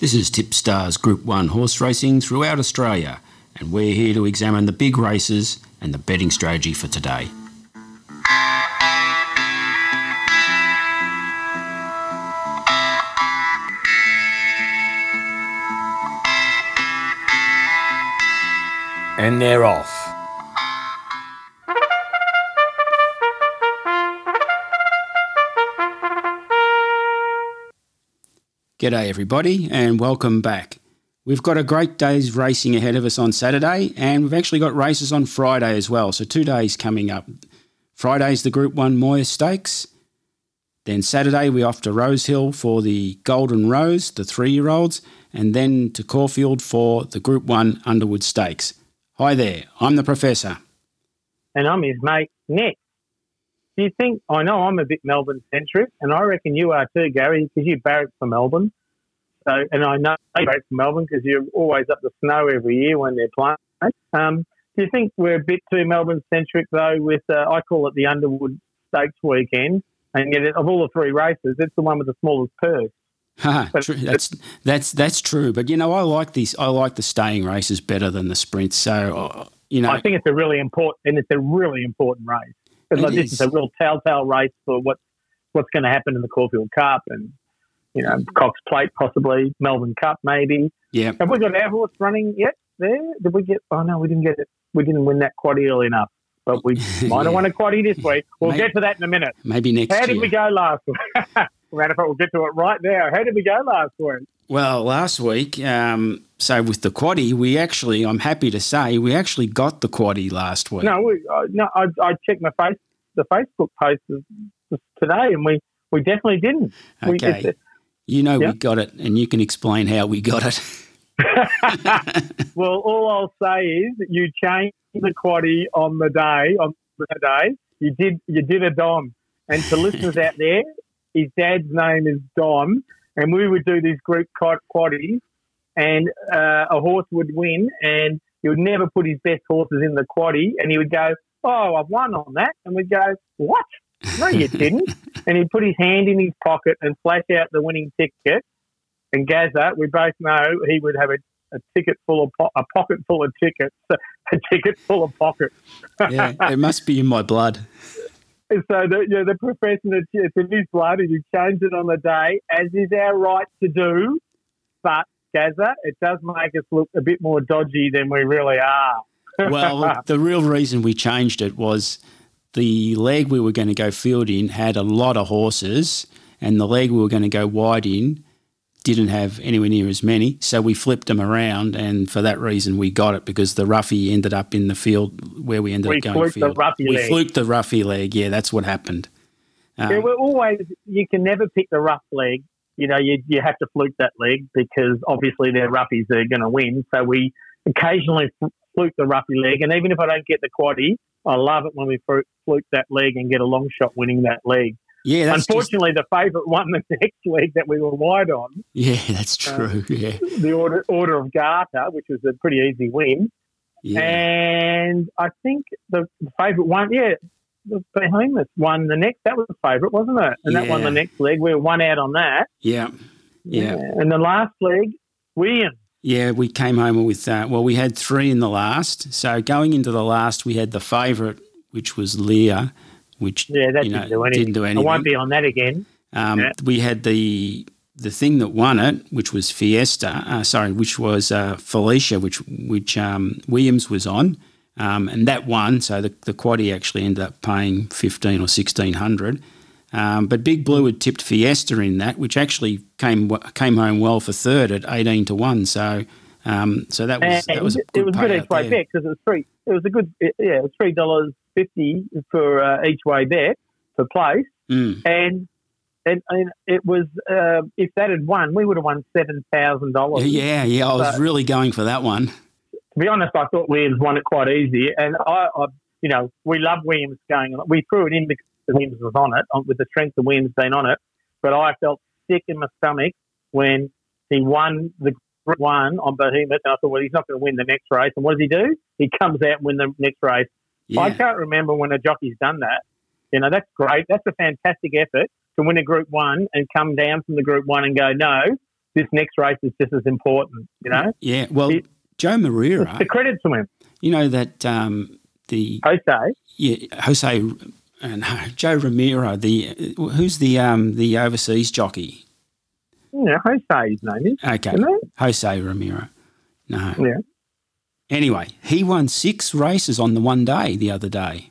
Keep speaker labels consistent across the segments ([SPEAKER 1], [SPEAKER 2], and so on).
[SPEAKER 1] This is Tipstars Group 1 horse racing throughout Australia, and we're here to examine the big races and the betting strategy for today.
[SPEAKER 2] And they're off.
[SPEAKER 1] G'day, everybody, and welcome back. We've got a great day's racing ahead of us on Saturday, and we've actually got races on Friday as well. So, two days coming up. Friday's the Group 1 Moir Stakes. Then Saturday, we're off to Rosehill for the Golden Rose, the three year olds, and then to Caulfield for the Group 1 Underwood Stakes. Hi there, I'm the Professor.
[SPEAKER 3] And I'm his mate, Nick. Do you think, I know I'm a bit Melbourne centric, and I reckon you are too, Gary, because you barrack for Melbourne. So, and I know you barrack for Melbourne because you're always up the snow every year when they're playing. Um, do you think we're a bit too Melbourne centric though? With uh, I call it the Underwood Stakes weekend, and yet of all the three races, it's the one with the smallest purse.
[SPEAKER 1] That's that's that's true. But you know, I like these. I like the staying races better than the sprints. So uh, you know,
[SPEAKER 3] I think it's a really important, and it's a really important race because like, this is a real telltale race for what what's going to happen in the Caulfield Cup and you know Cox Plate possibly Melbourne Cup maybe.
[SPEAKER 1] Yeah.
[SPEAKER 3] Have we got our horse running yet? There? Did we get? Oh no, we didn't get it. We didn't win that quite early enough. But we might have yeah. won a quaddy this week. We'll maybe, get to that in a minute.
[SPEAKER 1] Maybe next week.
[SPEAKER 3] How
[SPEAKER 1] year.
[SPEAKER 3] did we go last week? Matter of fact, we'll get to it right now. How did we go last week?
[SPEAKER 1] Well, last week, um, so with the quaddy, we actually, I'm happy to say, we actually got the quaddy last week.
[SPEAKER 3] No, we, uh, no, I, I checked my face, the Facebook post today, and we, we definitely didn't.
[SPEAKER 1] Okay,
[SPEAKER 3] we,
[SPEAKER 1] you know we got it, and you can explain how we got it.
[SPEAKER 3] well, all I'll say is that you changed the quaddy on the day on the day. You did you did a Don, and to listeners out there, his dad's name is Don, and we would do these group quaddies, and uh, a horse would win, and he would never put his best horses in the quaddy, and he would go, "Oh, I've won on that," and we'd go, "What? No, you didn't." and he'd put his hand in his pocket and flash out the winning ticket. And Gazza, we both know he would have a, a ticket full of po- a pocket full of tickets, a ticket full of pockets.
[SPEAKER 1] yeah, it must be in my blood.
[SPEAKER 3] So the, you know, the professor, it's in his blood, and you changed it on the day, as is our right to do. But Gazza, it does make us look a bit more dodgy than we really are.
[SPEAKER 1] well, the real reason we changed it was the leg we were going to go field in had a lot of horses, and the leg we were going to go wide in didn't have anywhere near as many. So we flipped them around, and for that reason, we got it because the roughie ended up in the field where we ended
[SPEAKER 3] we
[SPEAKER 1] up going
[SPEAKER 3] field.
[SPEAKER 1] we
[SPEAKER 3] leg.
[SPEAKER 1] fluked the roughie leg. Yeah, that's what happened.
[SPEAKER 3] Um, yeah, we're always you can never pick the rough leg. You know, you you have to fluke that leg because obviously they're roughies are going to win. So we occasionally fluke the roughie leg, and even if I don't get the quaddy, I love it when we fluke that leg and get a long shot winning that leg.
[SPEAKER 1] Yeah,
[SPEAKER 3] unfortunately,
[SPEAKER 1] just...
[SPEAKER 3] the favourite won the next leg that we were wide on.
[SPEAKER 1] Yeah, that's uh, true. Yeah,
[SPEAKER 3] the order Order of Garter, which was a pretty easy win. Yeah. And I think the favourite one, yeah, the Behemoth won the next. That was the favourite, wasn't it? And yeah. that won the next leg. We were one out on that.
[SPEAKER 1] Yeah. yeah.
[SPEAKER 3] yeah. And the last leg, Williams.
[SPEAKER 1] Yeah, we came home with that. Uh, well, we had three in the last. So going into the last, we had the favourite, which was Lear which
[SPEAKER 3] yeah, that
[SPEAKER 1] you know,
[SPEAKER 3] didn't, do anything.
[SPEAKER 1] didn't do anything.
[SPEAKER 3] I won't be on that again.
[SPEAKER 1] Um,
[SPEAKER 3] yeah.
[SPEAKER 1] We had the the thing that won it, which was Fiesta. Uh, sorry, which was uh, Felicia, which which um, Williams was on, um, and that won. So the the quaddy actually ended up paying fifteen or sixteen hundred. Um, but Big Blue had tipped Fiesta in that, which actually came came home well for third at eighteen to one. So um, so that was
[SPEAKER 3] and
[SPEAKER 1] that was a
[SPEAKER 3] good it was good each way bet because it was three. It was a good yeah, it was three dollars fifty for uh, each way bet for place,
[SPEAKER 1] mm.
[SPEAKER 3] and, and and it was uh, if that had won, we would have won seven thousand dollars.
[SPEAKER 1] Yeah, yeah, I was so, really going for that one.
[SPEAKER 3] To be honest, I thought Williams won it quite easy, and I, I you know, we love Williams going. We threw it in because Williams was on it, with the strength of Williams being on it. But I felt sick in my stomach when he won the group one on Behemoth, and I thought, well, he's not going to win the next race. And what does he do? He comes out and win the next race. Yeah. I can't remember when a jockey's done that. You know, that's great. That's a fantastic effort to win a Group One and come down from the Group One and go, no, this next race is just as important. You know,
[SPEAKER 1] Yeah, well,
[SPEAKER 3] He-
[SPEAKER 1] Joe Moreira,
[SPEAKER 3] the credit to him,
[SPEAKER 1] you know that um, the
[SPEAKER 3] Jose.
[SPEAKER 1] yeah Jose and Joe Ramiro, the who's the um, the overseas jockey?
[SPEAKER 3] Know, Jose, his name is.
[SPEAKER 1] Okay, Jose Ramiro. No.
[SPEAKER 3] Yeah.
[SPEAKER 1] Anyway, he won six races on the one day the other day.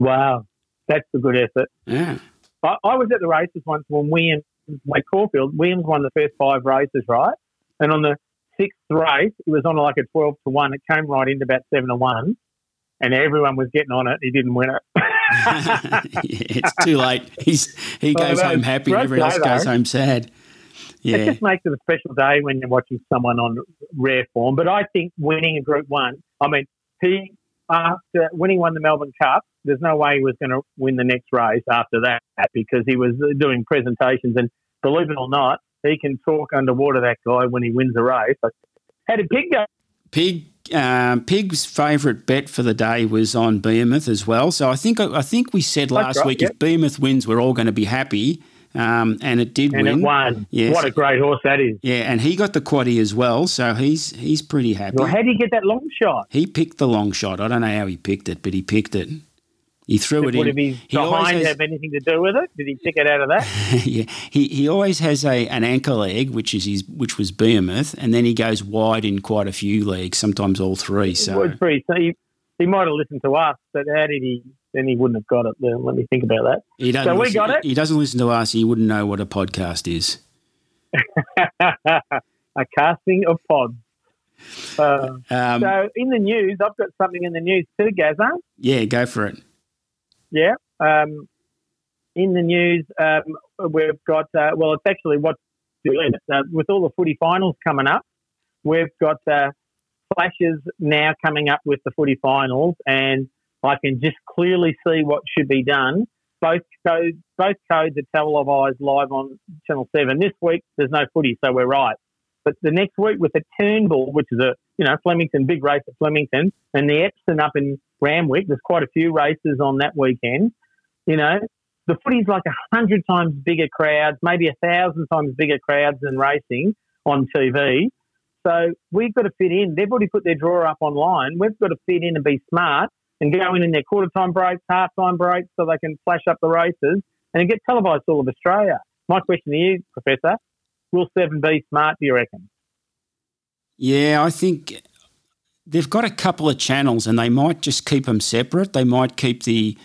[SPEAKER 3] Wow, that's a good effort.
[SPEAKER 1] Yeah.
[SPEAKER 3] I, I was at the races once when Williams, like Caulfield, Williams won the first five races, right? And on the sixth race, it was on like a 12 to 1. It came right into about 7 to 1. And everyone was getting on it. He didn't win it.
[SPEAKER 1] it's too late. He's he goes home happy, everyone else goes home sad. Yeah.
[SPEAKER 3] It just makes it a special day when you're watching someone on rare form. But I think winning a Group One, I mean, he after when he won the Melbourne Cup, there's no way he was going to win the next race after that because he was doing presentations. And believe it or not, he can talk underwater. That guy when he wins a race. How did Pig go?
[SPEAKER 1] Pig um, Pig's favourite bet for the day was on Behemoth as well. So I think I think we said last
[SPEAKER 3] right,
[SPEAKER 1] week
[SPEAKER 3] yep.
[SPEAKER 1] if Behemoth wins, we're all going to be happy, um, and it did win.
[SPEAKER 3] And
[SPEAKER 1] win.
[SPEAKER 3] it won.
[SPEAKER 1] Yes.
[SPEAKER 3] What a great horse that is.
[SPEAKER 1] Yeah, and he got the quaddy as well, so he's he's pretty happy.
[SPEAKER 3] Well, how did you get that long shot?
[SPEAKER 1] He picked the long shot. I don't know how he picked it, but he picked it. He threw it
[SPEAKER 3] Would
[SPEAKER 1] in.
[SPEAKER 3] his
[SPEAKER 1] He
[SPEAKER 3] behind
[SPEAKER 1] has-
[SPEAKER 3] have anything to do with it? Did he pick it out of that?
[SPEAKER 1] yeah, he he always has a an anchor leg, which is his which was Behemoth, and then he goes wide in quite a few legs, sometimes all three. So
[SPEAKER 3] it's pretty- so he, he might have listened to us, but how did he? Then he wouldn't have got it. Then let me think about that.
[SPEAKER 1] he doesn't.
[SPEAKER 3] so we
[SPEAKER 1] listen,
[SPEAKER 3] got it?
[SPEAKER 1] He doesn't listen to us. He wouldn't know what a podcast is.
[SPEAKER 3] a casting of pods. Uh,
[SPEAKER 1] Um,
[SPEAKER 3] so in the news, I've got something in the news too, Gaza.
[SPEAKER 1] yeah, go for it.
[SPEAKER 3] Yeah. Um, in the news, um, we've got, uh, well, it's actually what's doing it. Uh, with all the footy finals coming up, we've got uh, flashes now coming up with the footy finals, and I can just clearly see what should be done. Both codes, both codes are televised live on Channel 7. This week, there's no footy, so we're right. But the next week with the Turnbull, which is a, you know, Flemington, big race at Flemington, and the Epsom up in Randwick, there's quite a few races on that weekend. You know, the footy's like a hundred times bigger crowds, maybe a thousand times bigger crowds than racing on TV. So we've got to fit in. They've already put their draw up online. We've got to fit in and be smart and go in in their quarter time breaks, half time breaks, so they can flash up the races and get televised all of Australia. My question to you, Professor, will Seven be smart? Do you reckon?
[SPEAKER 1] Yeah, I think they've got a couple of channels, and they might just keep them separate. They might keep the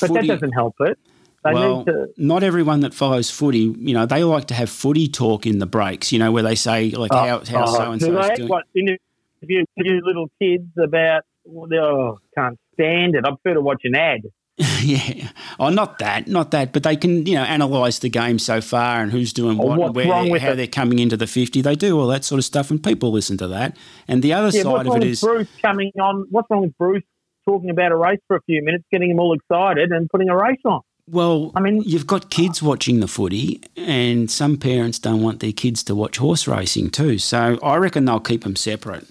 [SPEAKER 3] But that doesn't help it. They
[SPEAKER 1] well,
[SPEAKER 3] need to.
[SPEAKER 1] not everyone that follows footy, you know, they like to have footy talk in the breaks. You know, where they say like oh, how how so and so doing.
[SPEAKER 3] What interview interview little kids about? Oh, can't stand it. I prefer to watch an ad.
[SPEAKER 1] yeah. Oh, not that, not that, but they can, you know, analyse the game so far and who's doing
[SPEAKER 3] Oh,
[SPEAKER 1] what, and where
[SPEAKER 3] wrong
[SPEAKER 1] they-
[SPEAKER 3] with
[SPEAKER 1] how
[SPEAKER 3] it?
[SPEAKER 1] they're coming into the 50. They do all that sort of stuff, and people listen to that. And the other
[SPEAKER 3] Yeah,
[SPEAKER 1] side of it is,
[SPEAKER 3] Bruce coming on? What's wrong with Bruce talking about a race for a few minutes, getting them all excited, and putting a race on?
[SPEAKER 1] well,
[SPEAKER 3] I mean-
[SPEAKER 1] you've got kids watching the footy, and some parents don't want their kids to watch horse racing too. So I reckon they'll keep them separate.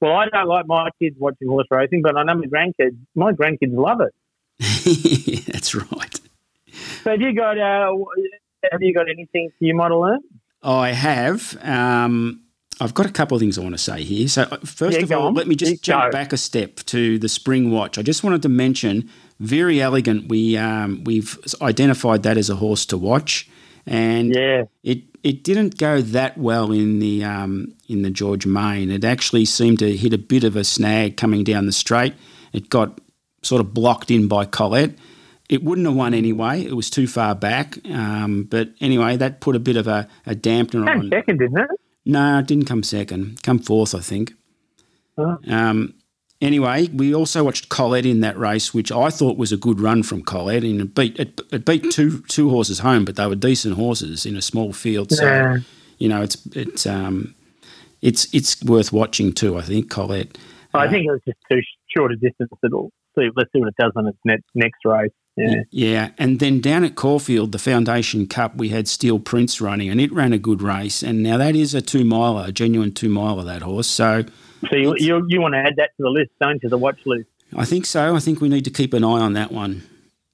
[SPEAKER 3] Well, I don't like my kids watching horse racing, but I know my grandkids. My grandkids love it.
[SPEAKER 1] That's right.
[SPEAKER 3] So, have you got? Uh, have you got anything you might have learned?
[SPEAKER 1] I have. Um, I've got a couple of things I want to say here. So, uh, first
[SPEAKER 3] Yeah,
[SPEAKER 1] of all,
[SPEAKER 3] on.
[SPEAKER 1] let me just
[SPEAKER 3] You
[SPEAKER 1] jump
[SPEAKER 3] go.
[SPEAKER 1] back a step to the spring watch. I just wanted to mention, very elegant. We um, we've identified that as a horse to watch, and
[SPEAKER 3] Yeah.
[SPEAKER 1] it it didn't go that well in the um, in the George Main. It actually seemed to hit a bit of a snag coming down the straight. It got sort of blocked in by Colette. It wouldn't have won anyway. It was too far back. Um, but anyway, that put a bit of a, a dampener
[SPEAKER 3] Came
[SPEAKER 1] on.
[SPEAKER 3] second, didn't it?
[SPEAKER 1] No, it didn't come second. Come fourth, I think.
[SPEAKER 3] Oh.
[SPEAKER 1] Um, anyway, we also watched Colette in that race, which I thought was a good run from Colette, and it beat it, it beat two two horses home, but they were decent horses in a small field. So
[SPEAKER 3] Yeah.
[SPEAKER 1] you know, it's it's um, it's it's worth watching too. I think Colette.
[SPEAKER 3] I
[SPEAKER 1] Uh,
[SPEAKER 3] think it was just too short a distance. It'll see. Let's see what it does on its next next race. Yeah.
[SPEAKER 1] Yeah, and then down at Caulfield, the Foundation Cup, we had Steel Prince running, and it ran a good race. And now that is a two miler, a genuine two miler, that horse. So
[SPEAKER 3] So you, you you want to add that to the list, don't you? The watch list.
[SPEAKER 1] I think so. I think we need to keep an eye on that one.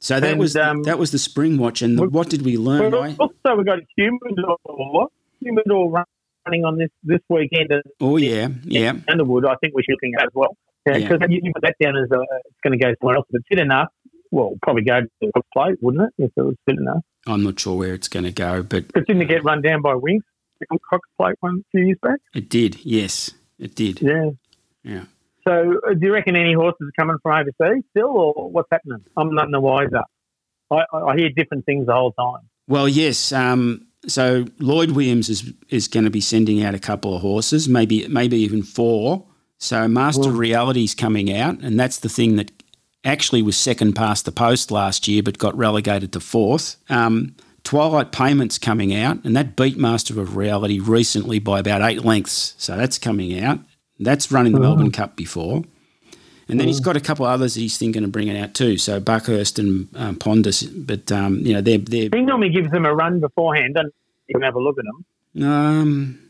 [SPEAKER 1] So that
[SPEAKER 3] And,
[SPEAKER 1] was
[SPEAKER 3] um,
[SPEAKER 1] that was the spring watch, and the, what did we learn?
[SPEAKER 3] Well,
[SPEAKER 1] I,
[SPEAKER 3] also, we've got Humidor. Humidor running on this this weekend
[SPEAKER 1] Oh yeah, yeah.
[SPEAKER 3] Underwood. I think we should at as well.
[SPEAKER 1] Yeah.
[SPEAKER 3] Because you, you put that down as a, it's going to go somewhere else. If it's fit enough, well, probably go to the plate, wouldn't it? If it was fit enough.
[SPEAKER 1] I'm not sure where it's going to go, but
[SPEAKER 3] But didn't it get run down by Winks? The Cox plate one a few years back.
[SPEAKER 1] it did. Yes, it did.
[SPEAKER 3] Yeah.
[SPEAKER 1] Yeah.
[SPEAKER 3] So, uh, do you reckon any horses are coming from overseas still, or what's happening? I'm none the wiser. I, I I hear different things the whole time.
[SPEAKER 1] Well, yes. Um, so Lloyd Williams is is going to be sending out a couple of horses, maybe maybe even four. So Master of Reality's coming out, and that's the thing that actually was second past the post last year, but got relegated to fourth. Um, Twilight Payments coming out, and that beat Master of Reality recently by about eight lengths. So that's coming out. That's run in the Melbourne Cup before. And then he's got a couple others that he's thinking of bringing out too. So Buckhurst and um, Pondus, but um, you know they're they're
[SPEAKER 3] He normally gives them a run beforehand, and you can have a look at them.
[SPEAKER 1] Um,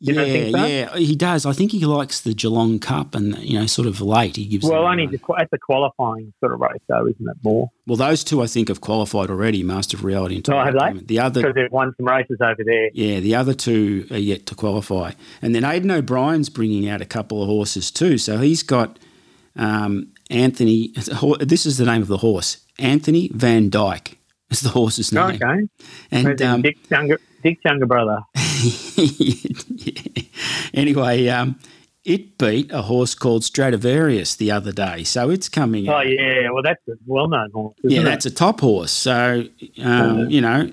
[SPEAKER 3] You
[SPEAKER 1] yeah,
[SPEAKER 3] don't think so?
[SPEAKER 1] yeah, he does. I think he likes the Geelong Cup, and you know, sort of late he gives.
[SPEAKER 3] Well, only the, at the qualifying sort of race, though, isn't it more?
[SPEAKER 1] well, those two I think have qualified already. Master of Reality and
[SPEAKER 3] Oh, have they?
[SPEAKER 1] The other,
[SPEAKER 3] Because they've won some races over there.
[SPEAKER 1] yeah, the other two are yet to qualify. And then Aidan O'Brien's bringing out a couple of horses too. So he's got um, Anthony. This is the name of the horse. Anthony Van Dyck is the horse's name.
[SPEAKER 3] Okay.
[SPEAKER 1] And um,
[SPEAKER 3] Dick's younger, Dick's younger brother.
[SPEAKER 1] Yeah. Anyway, um, it beat a horse called Stradivarius the other day, so it's coming.
[SPEAKER 3] Oh
[SPEAKER 1] out.
[SPEAKER 3] yeah, well that's a well-known horse.
[SPEAKER 1] yeah,
[SPEAKER 3] isn't
[SPEAKER 1] that's a top horse. So um, you know,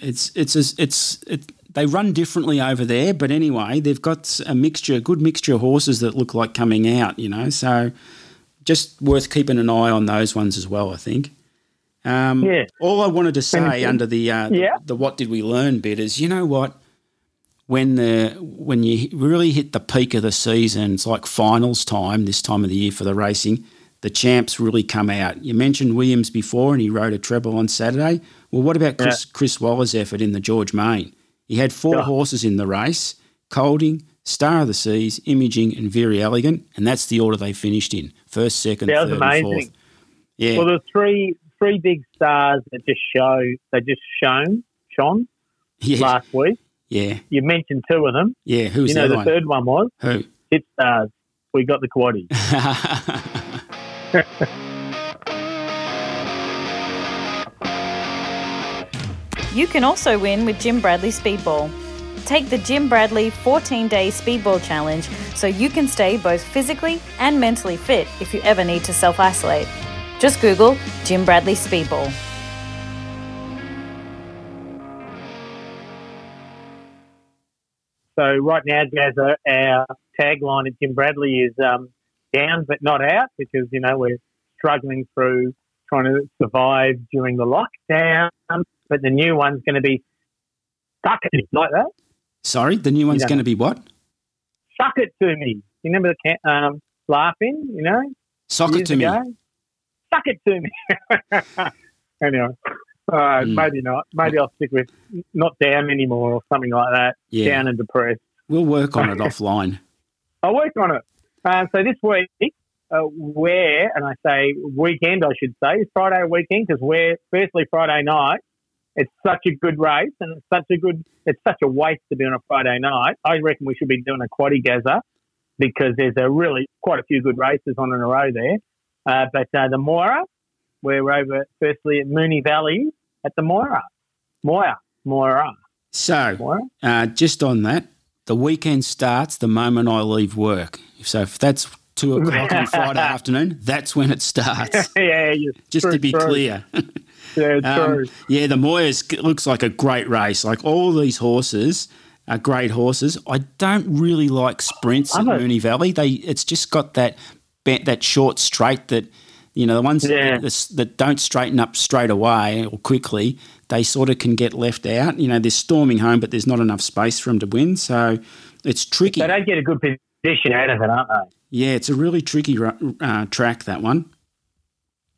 [SPEAKER 1] it's it's a, it's it, they run differently over there, but anyway, they've got a mixture, a good mixture of horses that look like coming out. You know, so just worth keeping an eye on those ones as well. I think. Um,
[SPEAKER 3] Yeah.
[SPEAKER 1] All I wanted to say under the, uh,
[SPEAKER 3] Yeah.
[SPEAKER 1] the the what did we learn bit is, you know what, when the when you really hit the peak of the season, it's like finals time this time of the year for the racing. The champs really come out. You mentioned Williams before, and he rode a treble on Saturday. Well, what about Chris, Chris Waller's effort in the George Main? He had four
[SPEAKER 3] Yeah.
[SPEAKER 1] horses in the race: Kolding, Star of the Seas, Imaging, and Very Elegant, and that's the order they finished in: first, second,
[SPEAKER 3] That was
[SPEAKER 1] third, and fourth. Yeah,
[SPEAKER 3] Well, there's three three big stars that just show they just shone shone
[SPEAKER 1] yeah,
[SPEAKER 3] last week.
[SPEAKER 1] yeah,
[SPEAKER 3] You mentioned two of them.
[SPEAKER 1] yeah. Who was
[SPEAKER 3] you know
[SPEAKER 1] the
[SPEAKER 3] the
[SPEAKER 1] other
[SPEAKER 3] third one was?
[SPEAKER 1] Who?
[SPEAKER 3] Hit Stars. We got the quaddy.
[SPEAKER 2] You can also win with Jim Bradley Speedball. Take the Jim Bradley 14 day Speedball Challenge so you can stay both physically and mentally fit if you ever need to self isolate. Just Google Jim Bradley Speedball.
[SPEAKER 3] So right now, Jazz, uh, our tagline at Jim Bradley is um, down but not out because you know we're struggling through trying to survive during the lockdown. But the new one's going to be suck it like that.
[SPEAKER 1] Sorry, the new one's
[SPEAKER 3] don't
[SPEAKER 1] going to be what?
[SPEAKER 3] Suck it to me. You remember the ca- um, laughing? You know,
[SPEAKER 1] Sock it
[SPEAKER 3] years
[SPEAKER 1] to me.
[SPEAKER 3] Suck it to me. anyway, uh,
[SPEAKER 1] Mm.
[SPEAKER 3] maybe not. Maybe I'll stick with not down anymore or something like that.
[SPEAKER 1] Yeah,
[SPEAKER 3] Down and depressed.
[SPEAKER 1] we'll work on it offline.
[SPEAKER 3] I'll work on it. Um, so this week, uh, where, and I say weekend, I should say, is Friday weekend because we're firstly Friday night. It's such a good race, and it's such a good. It's such a waste to be on a Friday night. I reckon we should be doing a quaddy gazza because there's a really quite a few good races on in a row there. Uh, but uh, the Moira, we're over firstly at Moonee Valley at the Moira, Moira, Moira,
[SPEAKER 1] So,
[SPEAKER 3] Moira.
[SPEAKER 1] uh, just on that, the weekend starts the moment I leave work. So if that's two o'clock on Friday afternoon, that's when it starts.
[SPEAKER 3] yeah, yeah,
[SPEAKER 1] Just
[SPEAKER 3] true,
[SPEAKER 1] to be
[SPEAKER 3] true.
[SPEAKER 1] clear.
[SPEAKER 3] Yeah,
[SPEAKER 1] Um, yeah, the Moyers looks like a great race. Like all these horses are great horses. I don't really like sprints at. Moonee Valley. They it's just got that bent, that short straight that you know the ones
[SPEAKER 3] Yeah.
[SPEAKER 1] that, that don't straighten up straight away or quickly. They sort of can get left out. You know, they're storming home, but there's not enough space for them to win. So it's tricky.
[SPEAKER 3] They don't get a good position out of it, aren't they?
[SPEAKER 1] Yeah, it's a really tricky uh, track that one.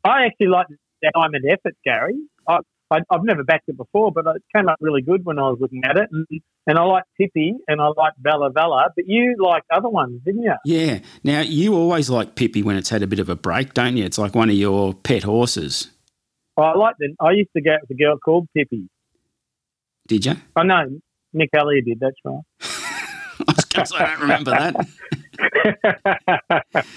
[SPEAKER 3] I actually like that diamond effort, Gary. I, I've never backed it before, but it came up really good when I was looking at it. And, and I like Tippy and I like Bella Bella, but you like other ones, didn't you?
[SPEAKER 1] Yeah. Now you always like Pippi when it's had a bit of a break, don't you? It's like one of your pet horses.
[SPEAKER 3] I like the. I used to go out with a girl called Tippy.
[SPEAKER 1] Did you?
[SPEAKER 3] I know Nick Elliott did. That's right.
[SPEAKER 1] I was gonna say, I don't remember that.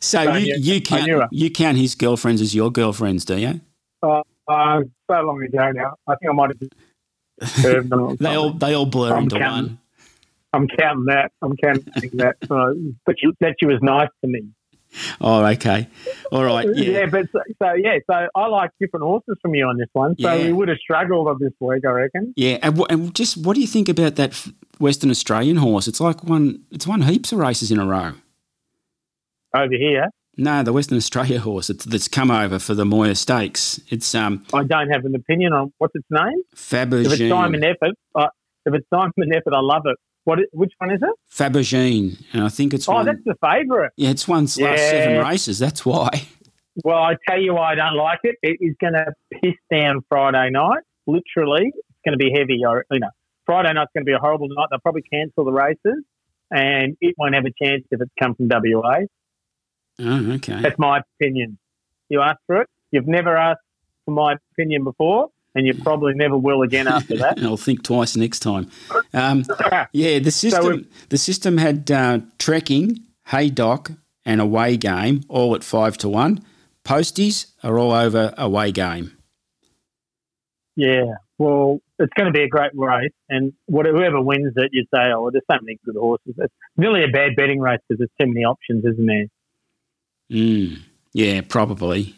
[SPEAKER 1] So
[SPEAKER 3] I
[SPEAKER 1] you, you count you count his girlfriends as your girlfriends, do you?
[SPEAKER 3] Uh, uh, so long ago now. I think I might have just them.
[SPEAKER 1] They all they all blur
[SPEAKER 3] I'm
[SPEAKER 1] into
[SPEAKER 3] counting.
[SPEAKER 1] one.
[SPEAKER 3] I'm counting that. I'm counting that. Uh, but you, that she was nice to me.
[SPEAKER 1] Oh, okay. All right. Yeah.
[SPEAKER 3] but so, so yeah, so I like different horses from you on this one. So
[SPEAKER 1] Yeah.
[SPEAKER 3] we would have struggled on this week, I reckon.
[SPEAKER 1] Yeah, and, wh- and just what do you think about that f- Western Australian horse? It's like one. It's won heaps of races in a row.
[SPEAKER 3] Over here,
[SPEAKER 1] No, the Western Australia horse it's, that's come over for the Moir Stakes. It's um
[SPEAKER 3] I don't have an opinion on what's its name. Fabergine. If it's time and effort, uh, if it's and effort, I love it. What? Which one is it?
[SPEAKER 1] Fabergine, and I think it's
[SPEAKER 3] Oh,
[SPEAKER 1] won.
[SPEAKER 3] that's the favourite.
[SPEAKER 1] yeah, it's won its last seven races. That's why.
[SPEAKER 3] Well, I tell you why I don't like it. It is going to piss down Friday night. Literally, it's going to be heavy. Or you know, Friday night's going to be a horrible night. They'll probably cancel the races, and it won't have a chance if it's come from WA.
[SPEAKER 1] Oh, okay.
[SPEAKER 3] That's my opinion. You asked for it. You've never asked for my opinion before, and you probably never will again after that.
[SPEAKER 1] I'll think twice next time. Um, yeah, the system
[SPEAKER 3] we-
[SPEAKER 1] the system had uh, trekking, haydock, and away game all at five to one. Posties are all over away game.
[SPEAKER 3] yeah. Well, it's going to be a great race, and whatever whoever wins it, you say, "Oh, there's so many good horses." It's really a bad betting race because there's too many options, isn't there?
[SPEAKER 1] Mm, yeah, probably.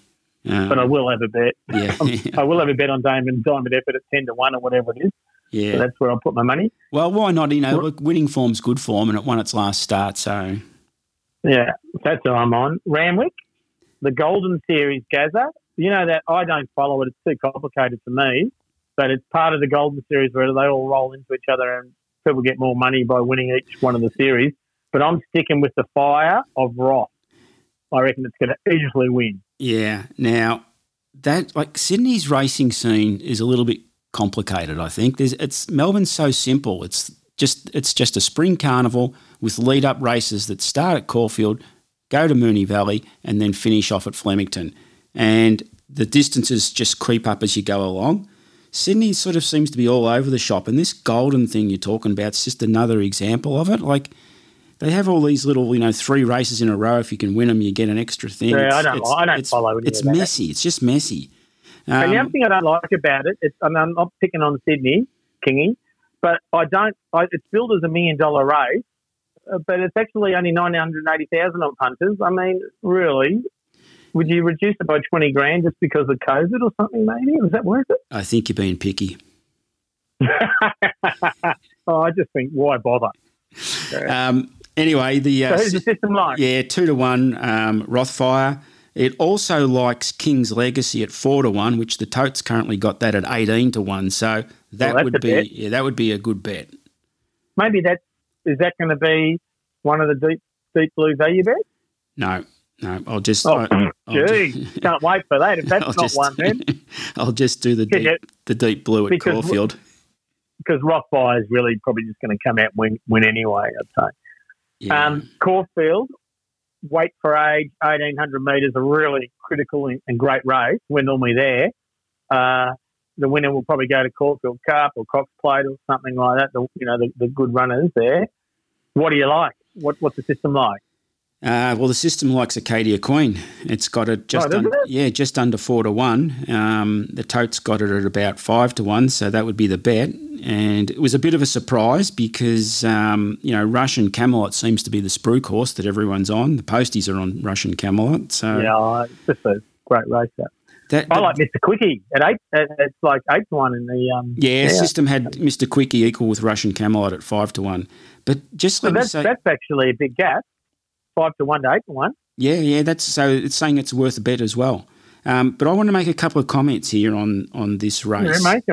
[SPEAKER 1] Um,
[SPEAKER 3] But I will have a bet.
[SPEAKER 1] yeah,
[SPEAKER 3] I will have a bet on Diamond Diamond Effort at ten to one or whatever it is. So
[SPEAKER 1] yeah.
[SPEAKER 3] that's where I'll put my money.
[SPEAKER 1] Well, why not? You know, look, winning form's good form, and it won its last start. So
[SPEAKER 3] Yeah, that's what I'm on. Randwick, the Golden Series, Gaza. You know that I don't follow it; it's too complicated for me. But it's part of the Golden Series where they all roll into each other and people get more money by winning each one of the series. But I'm sticking with the fire of Roth. I reckon it's going to easily win.
[SPEAKER 1] yeah. Now that like Sydney's racing scene is a little bit complicated. I think there's it's Melbourne's so simple. It's just it's just a spring carnival with lead up races that start at Caulfield, go to Moonee Valley, and then finish off at Flemington, and the distances just creep up as you go along. Sydney sort of seems to be all over the shop, and this golden thing you're talking about is just another example of it. Like they have all these little, you know, three races in a row. If you can win them, you get an extra thing.
[SPEAKER 3] Yeah,
[SPEAKER 1] It's-
[SPEAKER 3] I don't
[SPEAKER 1] it's-
[SPEAKER 3] I don't
[SPEAKER 1] it's-
[SPEAKER 3] follow
[SPEAKER 1] It's messy. It's just messy.
[SPEAKER 3] and the
[SPEAKER 1] Um,
[SPEAKER 3] other thing I don't like about it, it's, and I'm not picking on Sydney, Kingy, but I don't. I, it's billed as a million dollar race, uh, but it's actually only nine hundred eighty thousand on punters. I mean, really, would you reduce it by twenty grand just because of COVID or something? Maybe is that worth it?
[SPEAKER 1] I think you're being picky.
[SPEAKER 3] oh, I just think why bother?
[SPEAKER 1] Um, anyway, the
[SPEAKER 3] So
[SPEAKER 1] uh,
[SPEAKER 3] who's the system like?
[SPEAKER 1] yeah two to one um, Rothfire. It also likes King's Legacy at four to one, which the totes currently got that at eighteen to one. So that
[SPEAKER 3] Well,
[SPEAKER 1] would be yeah, that would be a good bet.
[SPEAKER 3] Maybe that is that going to be one of the deep deep blue value bets?
[SPEAKER 1] No, no, I'll just.
[SPEAKER 3] Oh,
[SPEAKER 1] I, I'll
[SPEAKER 3] gee,
[SPEAKER 1] just-
[SPEAKER 3] can't wait for that. If that's
[SPEAKER 1] I'll
[SPEAKER 3] not
[SPEAKER 1] just-
[SPEAKER 3] one, then
[SPEAKER 1] I'll just do the deep,
[SPEAKER 3] yeah.
[SPEAKER 1] the deep blue at
[SPEAKER 3] Because-
[SPEAKER 1] Caulfield.
[SPEAKER 3] because Rothfire is really probably just going to come out and win, win anyway. I'd say.
[SPEAKER 1] Yeah.
[SPEAKER 3] Um, Caulfield, weight for age, 1800 metres, a really critical and, great race. We're normally there. Uh, the winner will probably go to Caulfield Cup or Cox Plate or something like that. The, you know, the, the good runners there. What do you like? What, what's the system like?
[SPEAKER 1] Uh, well, the system likes Arcadia Queen. It's got it just
[SPEAKER 3] Oh,
[SPEAKER 1] under,
[SPEAKER 3] it?
[SPEAKER 1] yeah, just under four to one. Um, the totes got it at about five to one, so that would be the bet. And it was a bit of a surprise because um, you know Russian Camelot seems to be the spruik horse that everyone's on. The posties are on Russian Camelot, so
[SPEAKER 3] yeah, it's just a great race. That.
[SPEAKER 1] that,
[SPEAKER 3] I like Mr. Quickie at eight. It's like eight to one in the um.
[SPEAKER 1] yeah, system had Mr. Quickie equal with Russian Camelot at five to one. But just
[SPEAKER 3] So
[SPEAKER 1] let me
[SPEAKER 3] that's
[SPEAKER 1] say,
[SPEAKER 3] that's actually a big gap. Five to one to eight to one.
[SPEAKER 1] Yeah, yeah, that's so it's saying it's worth a bet as well. Um, but I want to make a couple of comments here on on this race.
[SPEAKER 3] make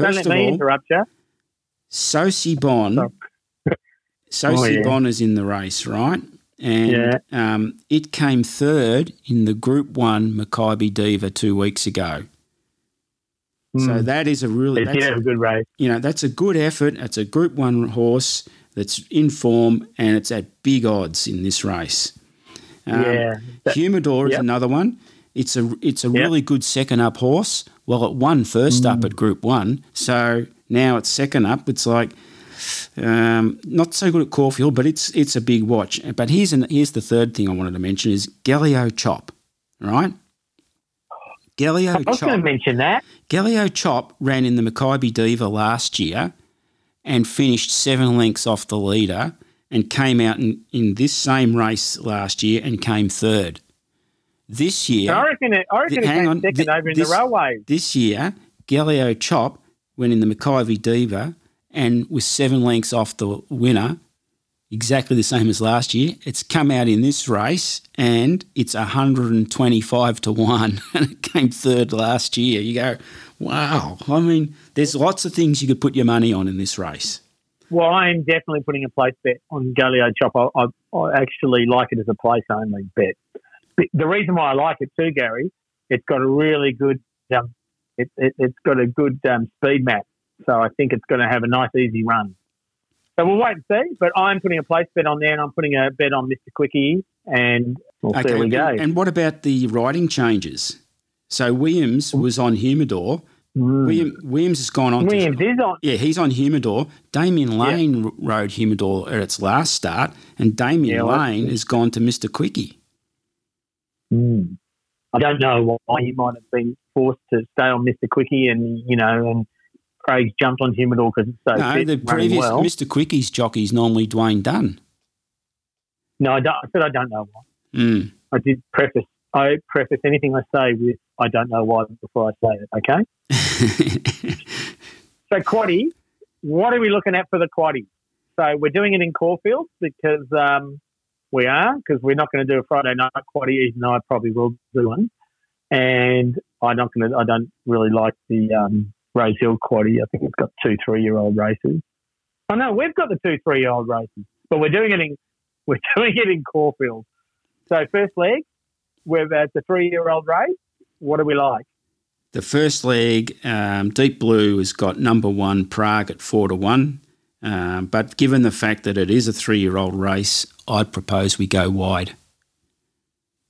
[SPEAKER 1] Um,
[SPEAKER 3] Don't
[SPEAKER 1] first
[SPEAKER 3] let
[SPEAKER 1] of
[SPEAKER 3] me
[SPEAKER 1] all,
[SPEAKER 3] interrupt you.
[SPEAKER 1] Sosi Bon,
[SPEAKER 3] Oh.
[SPEAKER 1] Sosi
[SPEAKER 3] Oh, yeah.
[SPEAKER 1] Bon is in the race, right? And
[SPEAKER 3] Yeah.
[SPEAKER 1] um, it came third in the Group One Makybe Diva two weeks ago. So
[SPEAKER 3] Mm.
[SPEAKER 1] that is a really that's,
[SPEAKER 3] have a good race.
[SPEAKER 1] you know that's a good effort. It's a Group One horse that's in form and it's at big odds in this race. Um,
[SPEAKER 3] yeah. That-
[SPEAKER 1] Humidor is
[SPEAKER 3] Yep.
[SPEAKER 1] another one. It's a it's a
[SPEAKER 3] Yep.
[SPEAKER 1] really good second up horse. Well, it won first
[SPEAKER 3] Mm.
[SPEAKER 1] up at Group One, so Now it's second up. It's like um, not so good at Caulfield, but it's it's a big watch. But here's an, here's the third thing I wanted to mention is Gailo Chop, right? Gailo
[SPEAKER 3] I was going to mention that.
[SPEAKER 1] Gailo Chop ran in the Makybe Diva last year and finished seven lengths off the leader and came out in, in this same race last year and came third. This year,
[SPEAKER 3] I reckon it, I reckon
[SPEAKER 1] hang on,
[SPEAKER 3] second
[SPEAKER 1] thi-
[SPEAKER 3] over in
[SPEAKER 1] this-
[SPEAKER 3] the railways.
[SPEAKER 1] this year, Gailo Chop went in the Makybe Diva and was seven lengths off the winner, exactly the same as last year. It's come out in this race and it's 125 to 1 and it came third last year. You go, wow. I mean, there's lots of things you could put your money on in this race.
[SPEAKER 3] Well, I am definitely putting a place bet on Gailo Chop. I, I, I actually like it as a place only bet. The- reason why I like it too, Gary, it's got a really good, um, it, it, it's got a good um, speed map. So I think it's going to have a nice, easy run. So we'll wait and see. But I'm putting a place bet on there, and I'm putting a bet on Mr. Quickie, and we'll see how we go.
[SPEAKER 1] And, what about the riding changes? So Williams was on Humidor.
[SPEAKER 3] Mm.
[SPEAKER 1] William, Williams has gone on to
[SPEAKER 3] Williams is on.
[SPEAKER 1] Yeah, he's on Humidor. Damian Lane r rode Humidor at its last start, and Damian
[SPEAKER 3] Yeah,
[SPEAKER 1] Lane has gone to Mr. Quickie.
[SPEAKER 3] Mm. I don't know why he might have been forced to stay on Mr. Quickie, and you know, and Craig's jumped on Humidor because it's so
[SPEAKER 1] no,
[SPEAKER 3] fit,
[SPEAKER 1] the previous
[SPEAKER 3] well.
[SPEAKER 1] Mr. Quickie's jockey is normally Dwayne Dunn.
[SPEAKER 3] No, I, I said I don't know why.
[SPEAKER 1] Mm.
[SPEAKER 3] I did preface. I preface anything I say with I don't know why before I say it. Okay. So quaddy, what are we looking at for the quaddy? So we're doing it in Caulfield because um, we are because we're not going to do a Friday night quaddy, even though I probably will do one. And I'm not going to. I don't really like the um, Rosehill quaddy. I think it's got two three year old races. Oh no, we've got the two three year old races, but we're doing it in we're doing it in Caulfield. So first leg, we're at the three year old race. What do we like?
[SPEAKER 1] the first leg, um, Deep Blue has got number one Prague at four to one. Um, but given the fact that it is a three-year-old race, I'd propose we go wide.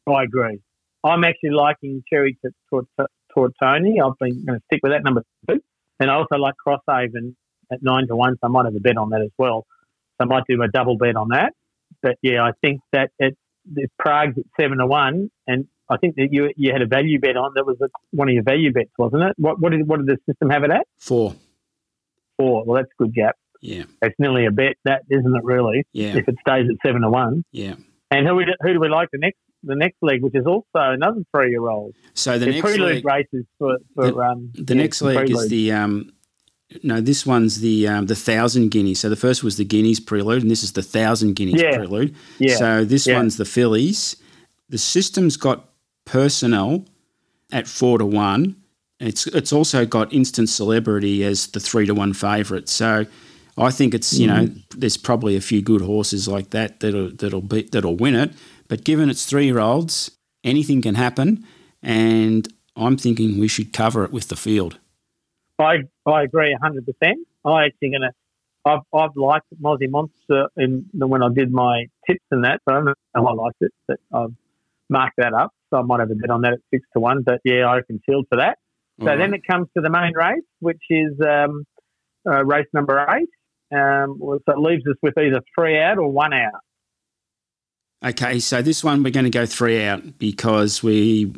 [SPEAKER 3] I agree. I'm actually liking Cherry to Tort- Tortoni. I've been going to stick with that number two. And I also like Crosshaven at nine to one, so I might have a bet on that as well. So I might do a double bet on that. But yeah, I think that it, the Prague's at seven to one, and I think that you you had a value bet on. That was a, one of your value bets, wasn't it? What what did what did the system have it at?
[SPEAKER 1] Four.
[SPEAKER 3] Four. Well, that's a good, Gap.
[SPEAKER 1] Yeah,
[SPEAKER 3] It's nearly a bet, that isn't it? Really,
[SPEAKER 1] yeah,
[SPEAKER 3] if it stays at seven to one.
[SPEAKER 1] yeah.
[SPEAKER 3] And who we, who do we like the next the next leg, which is also another three year old?
[SPEAKER 1] So the
[SPEAKER 3] The
[SPEAKER 1] next
[SPEAKER 3] prelude
[SPEAKER 1] leg,
[SPEAKER 3] races for, for
[SPEAKER 1] The-
[SPEAKER 3] um,
[SPEAKER 1] the
[SPEAKER 3] yeah,
[SPEAKER 1] next leg is the um, no. This one's the um, the thousand guineas. So the first was the guineas prelude, and this is the thousand guineas
[SPEAKER 3] Yeah.
[SPEAKER 1] prelude.
[SPEAKER 3] yeah
[SPEAKER 1] So this
[SPEAKER 3] Yeah.
[SPEAKER 1] one's the fillies. The system's got Personal at four to one. It's it's also got instant celebrity as the three to one favourite. So I think it's you know
[SPEAKER 3] Mm-hmm.
[SPEAKER 1] there's probably a few good horses like that that'll that'll be that'll win it. But given it's three year olds, anything can happen, and I'm thinking we should cover it with the field.
[SPEAKER 3] I I agree hundred percent. I actually gonna. I've I've liked Mozzie Monster in the, when I did my tips and that, so I don't know how I liked it. But I've marked that up, so I might have a bet on that at six to one. But yeah, I can field for that. So then it comes to the main race, which is um, uh, race number eight. Um, well, so it leaves us with either three out or one out.
[SPEAKER 1] okay, so this one we're going to go three out because we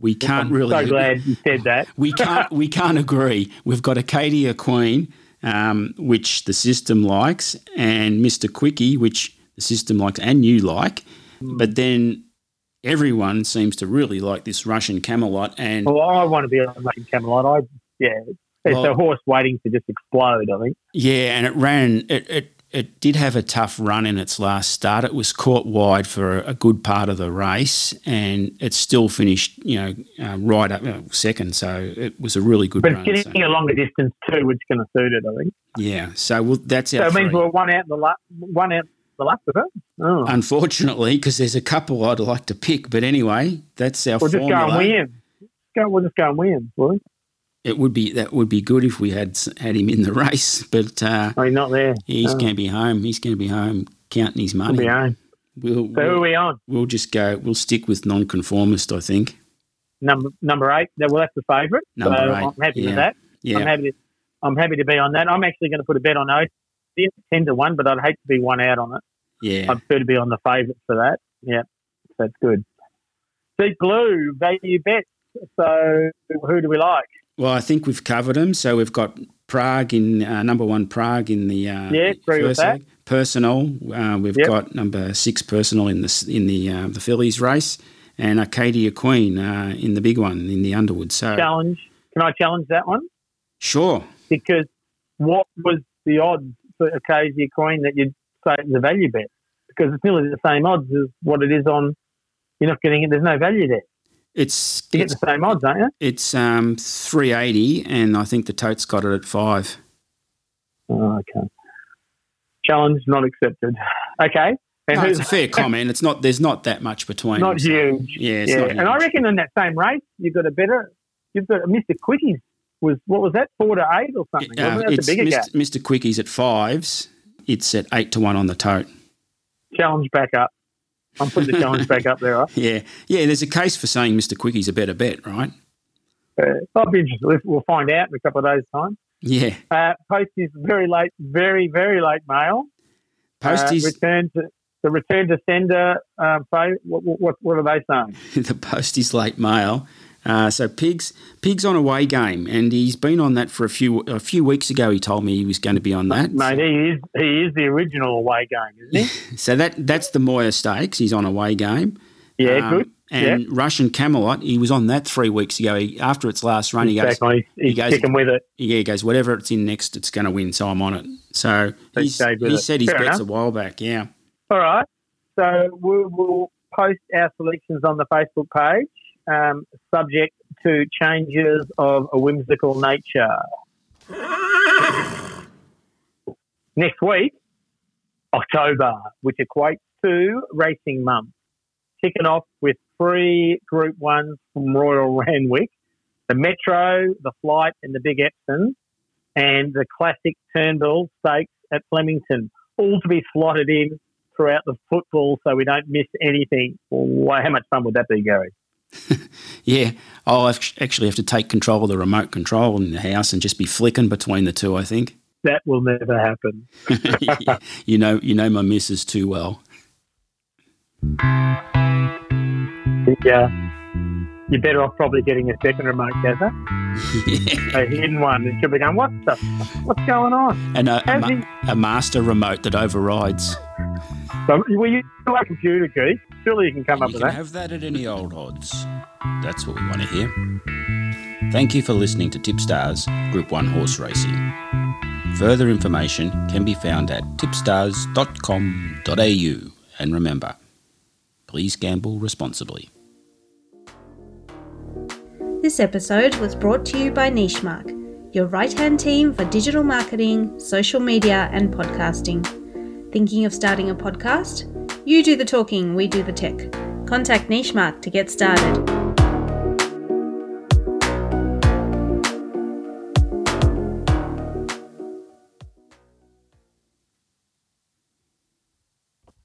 [SPEAKER 1] we can't
[SPEAKER 3] I'm
[SPEAKER 1] really
[SPEAKER 3] so glad you said that.
[SPEAKER 1] we can't we can't agree. We've got Arcadia Queen, um, which the system likes, and Mister Quickie, which the system likes, and you like,
[SPEAKER 3] Hmm.
[SPEAKER 1] but then everyone seems to really like this Russian Camelot, and
[SPEAKER 3] Well, I want to be on Russian Camelot. I yeah, it's
[SPEAKER 1] Well-
[SPEAKER 3] a horse waiting to just explode. I think.
[SPEAKER 1] yeah, and it ran it. it it did have a tough run in its last start. It was caught wide for a good part of the race, and it still finished, you know, uh, right up uh, second. So it was a really good
[SPEAKER 3] But
[SPEAKER 1] run.
[SPEAKER 3] it's
[SPEAKER 1] so-
[SPEAKER 3] getting a longer distance too, which is going to suit it. I think.
[SPEAKER 1] yeah, so we'll, that's our So
[SPEAKER 3] it means we're one out in the last, one out the last of it. Oh.
[SPEAKER 1] Unfortunately, because there's a couple I'd like to pick, but anyway, that's our
[SPEAKER 3] We'll just go
[SPEAKER 1] formula.
[SPEAKER 3] and win. Go, we'll just go and win. Will we?
[SPEAKER 1] It would be that would be good if we had had him in the race, but uh,
[SPEAKER 3] Oh, he's not there.
[SPEAKER 1] he's going to be home. He's going to be home counting his
[SPEAKER 3] he'll
[SPEAKER 1] money.
[SPEAKER 3] be on.
[SPEAKER 1] We'll,
[SPEAKER 3] So who are
[SPEAKER 1] we'll,
[SPEAKER 3] on?
[SPEAKER 1] we'll just go. We'll stick with non-conformist. I think.
[SPEAKER 3] Number number eight. Well, that's the favourite.
[SPEAKER 1] Number
[SPEAKER 3] so
[SPEAKER 1] eight,
[SPEAKER 3] I'm happy
[SPEAKER 1] yeah.
[SPEAKER 3] with that.
[SPEAKER 1] Yeah.
[SPEAKER 3] I'm happy. To, I'm happy to be on that. I'm actually going to put a bet on Oath. ten to one, but I'd hate to be one out on it.
[SPEAKER 1] Yeah.
[SPEAKER 3] I'd prefer to be on the favourite for that. Yeah, that's good. Deep blue value bets. So who do we like?
[SPEAKER 1] Well, I think we've covered them. So we've got Prague in uh, number one, Prague in the uh,
[SPEAKER 3] Yeah, agree with that.
[SPEAKER 1] leg. Personal, uh, we've
[SPEAKER 3] Yep.
[SPEAKER 1] got number six, Personal in the in the uh, the fillies race, and Arcadia Queen uh, in the big one in the Underwood. So
[SPEAKER 3] Challenge. Can I challenge that one?
[SPEAKER 1] sure,
[SPEAKER 3] Because what was the odds for Arcadia Queen that you'd say it was a value bet? Because it's nearly the same odds as what it is on. You're not getting it. There's no value there.
[SPEAKER 1] It's
[SPEAKER 3] You get
[SPEAKER 1] it's,
[SPEAKER 3] the same odds, don't you?
[SPEAKER 1] it's um, three eighty, and I think the tote's got it at five.
[SPEAKER 3] Oh, okay. Challenge not accepted. Okay. And
[SPEAKER 1] No, it's a fair comment. It's not. There's not that much between.
[SPEAKER 3] not
[SPEAKER 1] so-
[SPEAKER 3] huge?
[SPEAKER 1] Yeah, it's
[SPEAKER 3] yeah,
[SPEAKER 1] not
[SPEAKER 3] and I reckon in that same race, you've got a better. You've got Mr. Quickies was what was that four to eight or something?
[SPEAKER 1] Uh, it's. Mr. Mr. Quickies at fives. It's at eight to one on the tote.
[SPEAKER 3] Challenge back up. I'm putting the challenge back up there. Right?
[SPEAKER 1] Yeah, yeah. There's a case for saying Mr. Quickie's a better bet, right?
[SPEAKER 3] Uh, I'll be interested. We'll find out in a couple of days' time.
[SPEAKER 1] Yeah.
[SPEAKER 3] Uh, post is very late, very very late mail.
[SPEAKER 1] Posties,
[SPEAKER 3] Uh, return to the return to sender. Um, phase, what, what what are they saying?
[SPEAKER 1] the post is late mail. Uh, so pigs, pigs on away game, and he's been on that for a few a few weeks ago. He told me he was going to be on that.
[SPEAKER 3] Mate, he is he is the original away game, isn't he?
[SPEAKER 1] So that that's the Moir Stakes. He's on away game.
[SPEAKER 3] Yeah,
[SPEAKER 1] Um,
[SPEAKER 3] good.
[SPEAKER 1] And Russian Camelot, he was on that three weeks ago. He, after its last run, he goes,
[SPEAKER 3] Exactly. He's, he's
[SPEAKER 1] goes-
[SPEAKER 3] sticking with it.
[SPEAKER 1] yeah, he goes, whatever it's in next, it's going to win. So I'm on it. So
[SPEAKER 3] He
[SPEAKER 1] he said his
[SPEAKER 3] Fair
[SPEAKER 1] bets
[SPEAKER 3] enough.
[SPEAKER 1] a while back. Yeah.
[SPEAKER 3] All right. So we'll, we'll post our selections on the Facebook page, um, subject to changes of a whimsical nature. Next week, October, which equates to racing month, kicking off with three Group Ones from Royal Randwick, the Metro, the Flight, and the Big Epsom, and the classic Turnbull Stakes at Flemington, all to be slotted in throughout the football so we don't miss anything. Well, how much fun would that be, Gary?
[SPEAKER 1] Yeah, oh, I'll act- actually have to take control of the remote control in the house and just be flicking between the two. I think.
[SPEAKER 3] That will never happen.
[SPEAKER 1] you know, you know my missus too well.
[SPEAKER 3] Yeah. You're better off probably getting a second remote, Gaza. A hidden one. And she'll be going, what the? What's going on?
[SPEAKER 1] And a, a, ma-
[SPEAKER 3] he-
[SPEAKER 1] a master remote that overrides.
[SPEAKER 3] So, well, you a computer, Keith. Surely you can come up
[SPEAKER 1] You
[SPEAKER 3] with
[SPEAKER 1] can
[SPEAKER 3] that.
[SPEAKER 1] have that at any old odds. That's what we want to hear. Thank you for listening to Tipstars Group 1 Horse Racing. Further information can be found at tipstars.com.au. And remember, please gamble responsibly.
[SPEAKER 4] This episode was brought to you by Nichemark, your right hand team for digital marketing, social media, and podcasting. Thinking of starting a podcast? You do the talking, we do the tech. Contact Nichemark to get started.